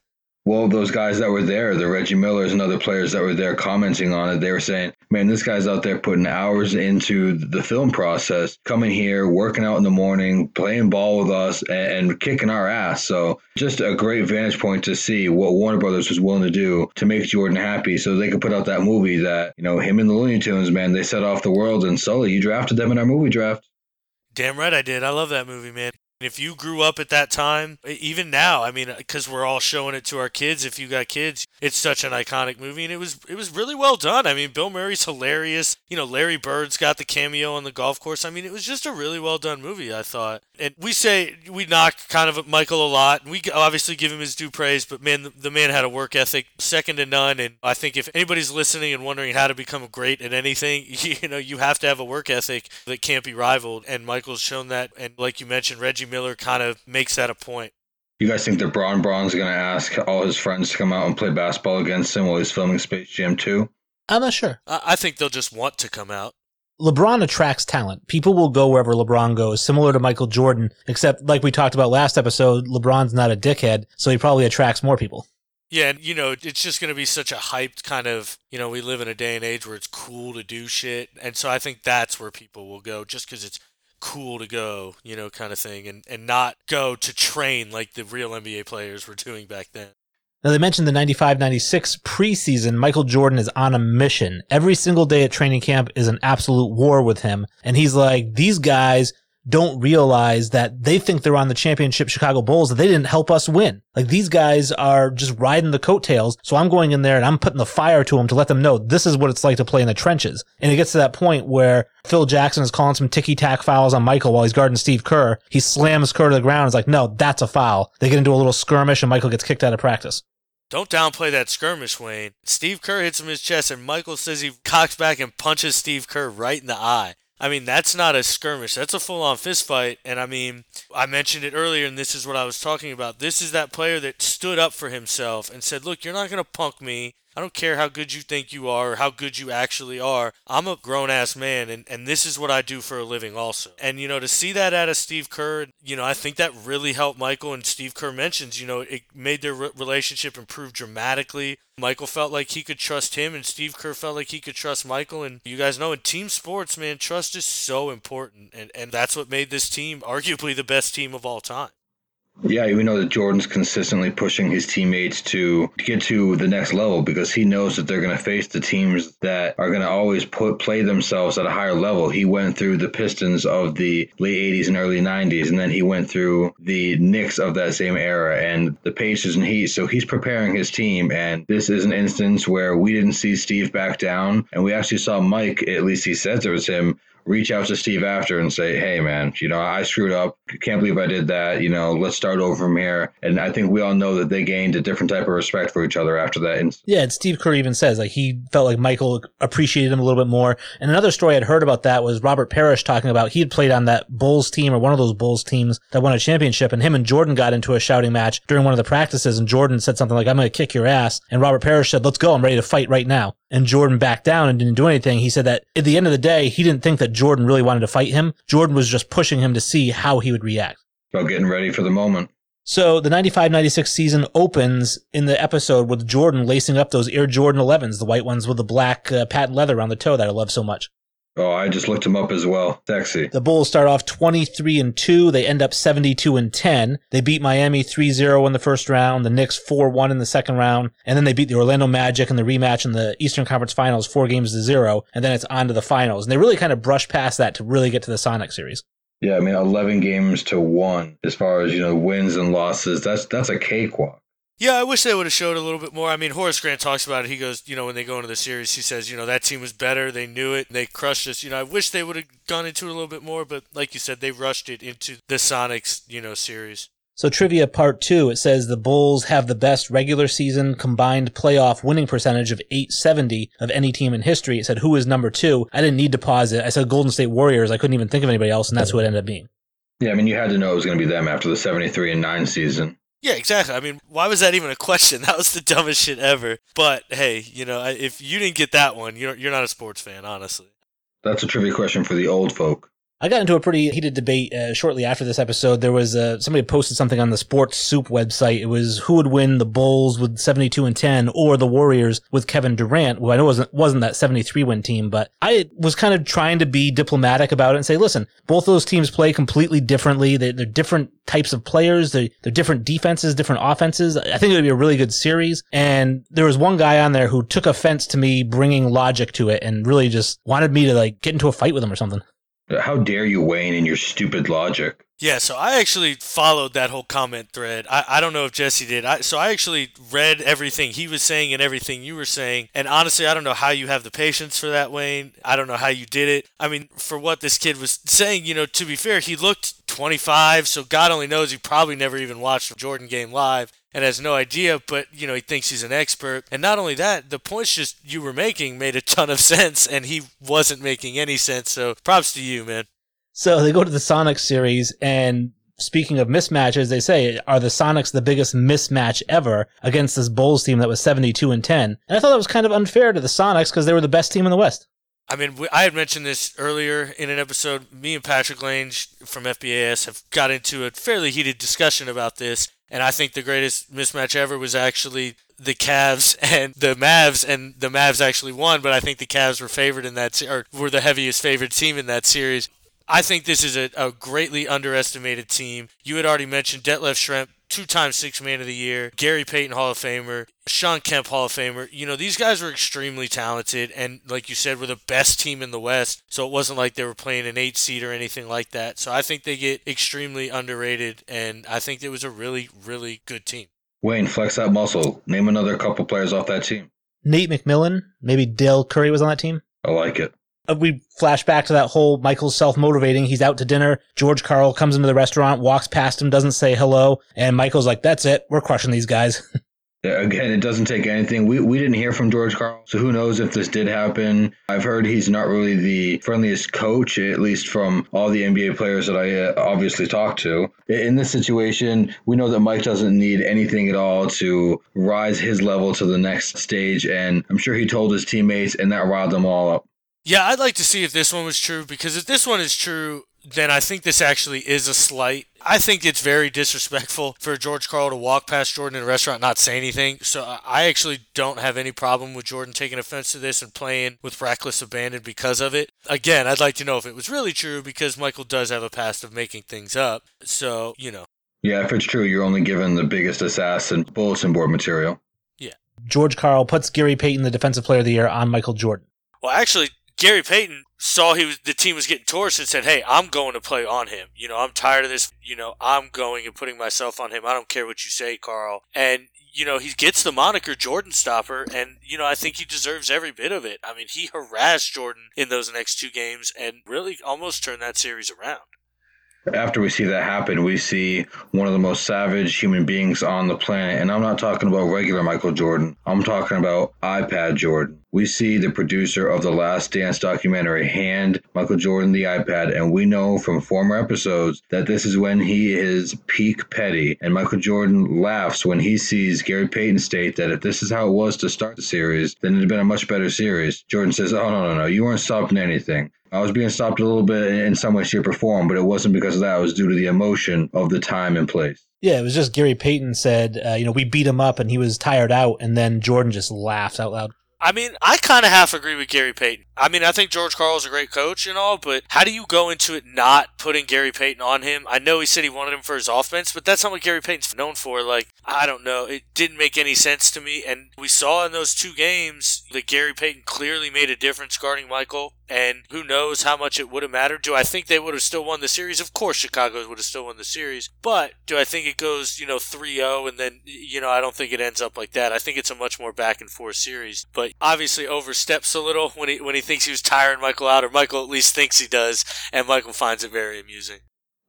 well, those guys that were there, the Reggie Millers and other players that were there commenting on it, they were saying, man, this guy's out there putting hours into the film process, coming here, working out in the morning, playing ball with us, and, and kicking our ass. So just a great vantage point to see what Warner Brothers was willing to do to make Jordan happy so they could put out that movie that, you know, him and the Looney Tunes, man, they set off the world. And Sully, you drafted them in our movie draft. Damn right I did. I love that movie, man. If you grew up at that time, even now, I mean, uh, because we're all showing it to our kids. If you got kids, it's such an iconic movie, and it was it was really well done. I mean, Bill Murray's hilarious. You know, Larry Bird's got the cameo on the golf course. I mean, it was just a really well done movie. I thought, and we say we knock kind of Michael a lot, and we obviously give him his due praise. But man, the, the man had a work ethic second to none. And I think if anybody's listening and wondering how to become great at anything, you know, you have to have a work ethic that can't be rivaled. And Michael's shown that. And like you mentioned, Reggie Miller kind of makes that a point. You guys think that Bron Bron's going to ask all his friends to come out and play basketball against him while he's filming Space Jam 2? I'm not sure. I think they'll just want to come out. LeBron attracts talent. People will go wherever LeBron goes, similar to Michael Jordan, except like we talked about last episode, LeBron's not a dickhead, so he probably attracts more people. Yeah, and you know, it's just going to be such a hyped kind of, you know, we live in a day and age where it's cool to do shit. And so I think that's where people will go just because it's cool to go, you know, kind of thing, and, and not go to train like the real NBA players were doing back then. Now, they mentioned the 95 96 preseason. Michael Jordan is on a mission. Every single day at training camp is an absolute war with him. And he's like, these guys don't realize that they think they're on the championship Chicago Bulls, that they didn't help us win. Like these guys are just riding the coattails. So I'm going in there and I'm putting the fire to them to let them know this is what it's like to play in the trenches. And it gets to that point where Phil Jackson is calling some ticky tack fouls on Michael while he's guarding Steve Kerr. He slams Kerr to the ground. It's like, no, that's a foul. They get into a little skirmish and Michael gets kicked out of practice. Don't downplay that skirmish, Wayne. Steve Kerr hits him in his chest, and Michael says he cocks back and punches Steve Kerr right in the eye. I mean, that's not a skirmish. That's a full on fist fight. And I mean, I mentioned it earlier, and this is what I was talking about. This is that player that stood up for himself and said, Look, you're not going to punk me. I don't care how good you think you are or how good you actually are. I'm a grown ass man, and, and this is what I do for a living, also. And, you know, to see that out of Steve Kerr, you know, I think that really helped Michael. And Steve Kerr mentions, you know, it made their re- relationship improve dramatically. Michael felt like he could trust him, and Steve Kerr felt like he could trust Michael. And you guys know in team sports, man, trust is so important. And, and that's what made this team arguably the best team of all time. Yeah, we know that Jordan's consistently pushing his teammates to get to the next level because he knows that they're going to face the teams that are going to always put play themselves at a higher level. He went through the Pistons of the late 80s and early 90s, and then he went through the Knicks of that same era and the Pacers and Heat. So he's preparing his team, and this is an instance where we didn't see Steve back down, and we actually saw Mike, at least he says it was him, reach out to Steve after and say, "Hey, man, you know, I screwed up. Can't believe I did that. You know, let's start over from here." And I think we all know that they gained a different type of respect for each other after that. Yeah, and Steve Kerr even says like he felt like Michael appreciated him a little bit more. And another story I'd heard about that was Robert Parrish talking about he had played on that Bulls team or one of those Bulls teams that won a championship, and him and Jordan got into a shouting match during one of the practices, and Jordan said something like, "I'm going to kick your ass," and Robert Parrish said, "Let's go, I'm ready to fight right now." And Jordan backed down and didn't do anything. He said that at the end of the day, he didn't think that Jordan really wanted to fight him. Jordan was just pushing him to see how he would react. about getting ready for the moment. So the 95-96 season opens in the episode with Jordan lacing up those Air Jordan 11s, the white ones with the black uh, patent leather around the toe that I love so much. Oh, I just looked him up as well. Sexy. The Bulls start off 23 and 2. They end up 72 and 10. They beat Miami 3-0 in the first round, the Knicks 4-1 in the second round, and then they beat the Orlando Magic in the rematch in the Eastern Conference Finals 4 games to 0, and then it's on to the finals. And they really kind of brush past that to really get to the Sonic series. Yeah, I mean, eleven games to one as far as you know wins and losses. That's that's a cakewalk. Yeah, I wish they would have showed a little bit more. I mean, Horace Grant talks about it. He goes, you know, when they go into the series, he says, you know, that team was better. They knew it. And they crushed us. You know, I wish they would have gone into it a little bit more, but like you said, they rushed it into the Sonics, you know, series. So trivia part two, it says the Bulls have the best regular season combined playoff winning percentage of 870 of any team in history. It said who is number two. I didn't need to pause it. I said Golden State Warriors. I couldn't even think of anybody else, and that's who it ended up being. Yeah, I mean, you had to know it was going to be them after the seventy-three and nine season. Yeah, exactly. I mean, why was that even a question? That was the dumbest shit ever. But hey, you know, if you didn't get that one, you're you're not a sports fan, honestly. That's a trivia question for the old folk. I got into a pretty heated debate uh, shortly after this episode. There was uh, somebody posted something on the Sports Soup website. It was who would win the Bulls with 72 and 10 or the Warriors with Kevin Durant, who I know wasn't wasn't that 73 win team, but I was kind of trying to be diplomatic about it and say, listen, both those teams play completely differently. They, they're different types of players. They're, they're different defenses, different offenses. I think it would be a really good series. And there was one guy on there who took offense to me bringing logic to it and really just wanted me to like get into a fight with him or something. How dare you, Wayne, in your stupid logic? Yeah, so I actually followed that whole comment thread. I, I don't know if Jesse did. I, so I actually read everything he was saying and everything you were saying. And honestly, I don't know how you have the patience for that, Wayne. I don't know how you did it. I mean, for what this kid was saying, you know, to be fair, he looked 25, so God only knows he probably never even watched a Jordan game live and has no idea, but you know, he thinks he's an expert. And not only that, the points just you were making made a ton of sense and he wasn't making any sense. So props to you, man. So they go to the Sonics series, and speaking of mismatches, they say, are the Sonics the biggest mismatch ever against this Bulls team that was 72 and 10? And I thought that was kind of unfair to the Sonics because they were the best team in the West. I mean, I had mentioned this earlier in an episode. Me and Patrick Lange from FBAS have got into a fairly heated discussion about this, and I think the greatest mismatch ever was actually the Cavs and the Mavs, and the Mavs actually won, but I think the Cavs were favored in that, or were the heaviest favored team in that series. I think this is a, a greatly underestimated team. You had already mentioned Detlef Schrempf, two-time six man of the year, Gary Payton Hall of Famer, Shawn Kemp Hall of Famer. You know, these guys were extremely talented and like you said, were the best team in the West. So it wasn't like they were playing an eight seed or anything like that. So I think they get extremely underrated and I think it was a really, really good team. Wayne, flex that muscle. Name another couple players off that team. Nate McMillan, maybe Dell Curry was on that team. I like it. Uh, we flash back to that whole Michael's self motivating. He's out to dinner. George Karl comes into the restaurant, walks past him, doesn't say hello. And Michael's like, that's it. We're crushing these guys. Again, it doesn't take anything. We, we didn't hear from George Karl, so who knows if this did happen. I've heard he's not really the friendliest coach, at least from all the NBA players that I uh, obviously talked to. In this situation, we know that Mike doesn't need anything at all to rise his level to the next stage, and I'm sure he told his teammates, and that riled them all up. Yeah, I'd like to see if this one was true because if this one is true, then I think this actually is a slight. I think it's very disrespectful for George Karl to walk past Jordan in a restaurant and not say anything. So I actually don't have any problem with Jordan taking offense to this and playing with reckless abandon because of it. Again, I'd like to know if it was really true because Michael does have a past of making things up. So, you know. Yeah, if it's true, you're only given the biggest assassin bulletin board material. Yeah. George Karl puts Gary Payton, the defensive player of the year, on Michael Jordan. Well, actually, Gary Payton saw he was the team was getting torched and said, "Hey, I'm going to play on him. You know, I'm tired of this. You know, I'm going and putting myself on him. I don't care what you say, Karl." And you know, he gets the moniker Jordan Stopper, and you know, I think he deserves every bit of it. I mean, he harassed Jordan in those next two games and really almost turned that series around after we see that happen, we see one of the most savage human beings on the planet. And I'm not talking about regular Michael Jordan, I'm talking about iPad Jordan. We see the producer of the Last Dance documentary hand Michael Jordan the iPad, and we know from former episodes that this is when he is peak petty. And Michael Jordan laughs when he sees Gary Payton state that if this is how it was to start the series, then it'd have been a much better series. Jordan says, Oh, no, no, no, you weren't stopping anything. I was being stopped a little bit in some way, shape, or form, but it wasn't because of that. It was due to the emotion of the time and place. Yeah, it was just Gary Payton said, uh, you know, we beat him up and he was tired out, and then Jordan just laughed out loud. I mean, I kind of half agree with Gary Payton. I mean, I think George Karl is a great coach and all, but how do you go into it not putting Gary Payton on him? I know he said he wanted him for his offense, but that's not what Gary Payton's known for. Like, I don't know. It didn't make any sense to me. And we saw in those two games that Gary Payton clearly made a difference guarding Michael. And who knows how much it would have mattered. Do I think they would have still won the series? Of course, Chicago would have still won the series. But do I think it goes, you know, 3 0 and then, you know, I don't think it ends up like that. I think it's a much more back and forth series. But obviously oversteps a little when he, when he thinks he was tiring Michael out, or Michael at least thinks he does, and Michael finds it very amusing.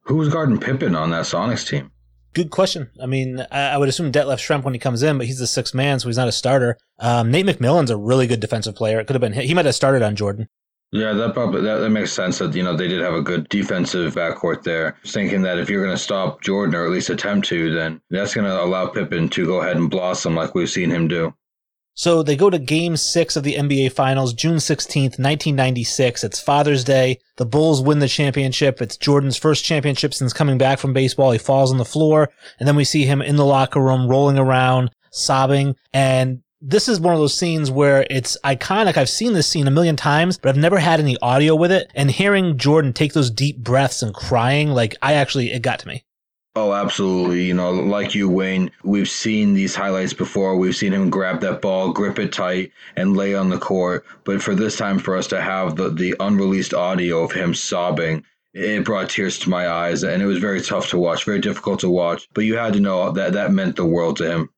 Who was guarding Pippen on that Sonics team? Good question. I mean, I, I would assume Detlef Schrempf when he comes in, but he's the sixth man, so he's not a starter. Um, Nate McMillan's a really good defensive player. It could have been he might have started on Jordan. Yeah, that probably that, that makes sense. That you know they did have a good defensive backcourt there. Thinking that if you're going to stop Jordan or at least attempt to, then that's going to allow Pippen to go ahead and blossom like we've seen him do. So they go to game six of the NBA Finals, June 16th, 1996. It's Father's Day. The Bulls win the championship. It's Jordan's first championship since coming back from baseball. He falls on the floor, and then we see him in the locker room rolling around, sobbing. And this is one of those scenes where it's iconic. I've seen this scene a million times, but I've never had any audio with it. And hearing Jordan take those deep breaths and crying, like I actually, it got to me. Oh, absolutely. You know, like you, Wayne, we've seen these highlights before. We've seen him grab that ball, grip it tight, and lay on the court. But for this time, for us to have the, the unreleased audio of him sobbing, it brought tears to my eyes. And it was very tough to watch, very difficult to watch. But you had to know that that meant the world to him.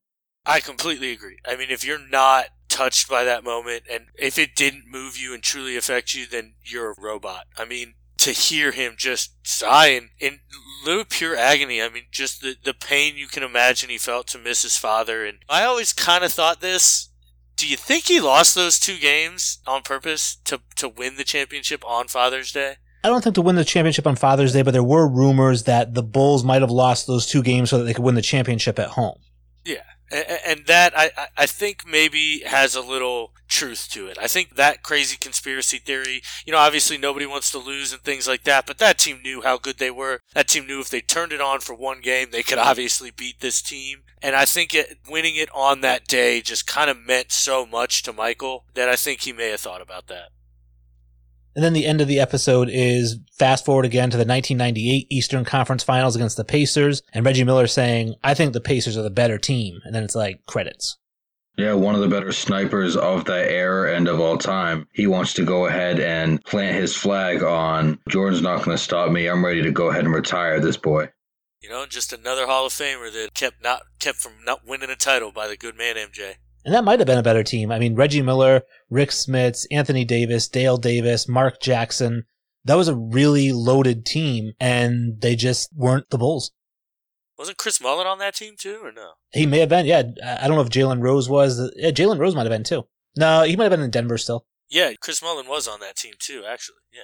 I completely agree. I mean, if you're not touched by that moment and if it didn't move you and truly affect you, then you're a robot. I mean, to hear him just sigh in, in little pure agony. I mean, just the, the pain you can imagine he felt to miss his father. And I always kind of thought this. Do you think he lost those two games on purpose to, to win the championship on Father's Day? I don't think to win the championship on Father's Day, but there were rumors that the Bulls might have lost those two games so that they could win the championship at home. Yeah, and that I, I think maybe has a little truth to it. I think that crazy conspiracy theory, you know, obviously nobody wants to lose and things like that, but that team knew how good they were. That team knew if they turned it on for one game, they could obviously beat this team. And I think it, winning it on that day just kind of meant so much to Michael that I think he may have thought about that. And then the end of the episode is fast forward again to the 1998 Eastern Conference Finals against the Pacers, and Reggie Miller saying, I think the Pacers are the better team. And then it's like credits. Yeah, one of the better snipers of that era and of all time. He wants to go ahead and plant his flag on Jordan's not going to stop me. I'm ready to go ahead and retire this boy. You know, just another Hall of Famer that kept not kept from not winning a title by the good man MJ. And that might have been a better team. I mean, Reggie Miller, Rick Smits, Anthony Davis, Dale Davis, Mark Jackson. That was a really loaded team, and they just weren't the Bulls. Wasn't Chris Mullin on that team too, or no? He may have been. Yeah, I don't know if Jalen Rose was. Yeah, Jalen Rose might have been too. No, he might have been in Denver still. Yeah, Chris Mullin was on that team too. Actually, yeah.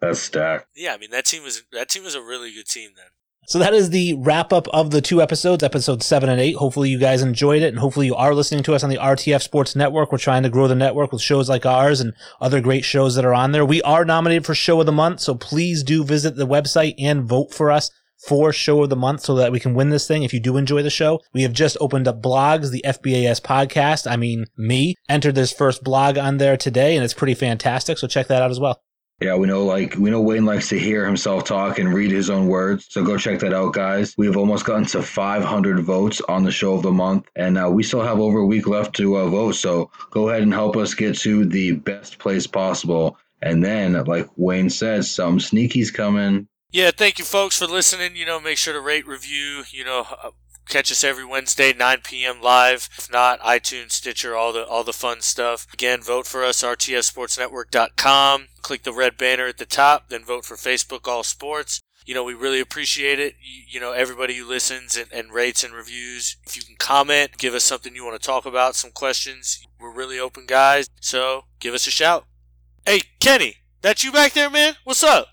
That's stacked. Yeah, I mean that team was that team was a really good team then. So that is the wrap up of the two episodes, episode seven and eight. Hopefully you guys enjoyed it and hopefully you are listening to us on the RTF Sports Network. We're trying to grow the network with shows like ours and other great shows that are on there. We are nominated for show of the month. So please do visit the website and vote for us for show of the month so that we can win this thing. If you do enjoy the show, we have just opened up blogs, the FBAS podcast. I mean, me entered this first blog on there today and it's pretty fantastic. So check that out as well. Yeah, we know like we know Wayne likes to hear himself talk and read his own words. So go check that out, guys. We've almost gotten to 500 votes on the show of the month, and uh, we still have over a week left to uh, vote. So go ahead and help us get to the best place possible. And then, like Wayne says, some sneakies coming. Yeah, thank you, folks, for listening. You know, make sure to rate, review. You know, uh, catch us every Wednesday, 9 p.m. live. If not, iTunes, Stitcher, all the all the fun stuff. Again, vote for us, rtfsportsnetwork.com. Click the red banner at the top, then vote for Facebook All Sports. You know, we really appreciate it. You, you know, everybody who listens and, and rates and reviews. If you can comment, give us something you want to talk about, some questions. We're really open guys, so give us a shout. Hey, Kenny, that you back there, man? What's up?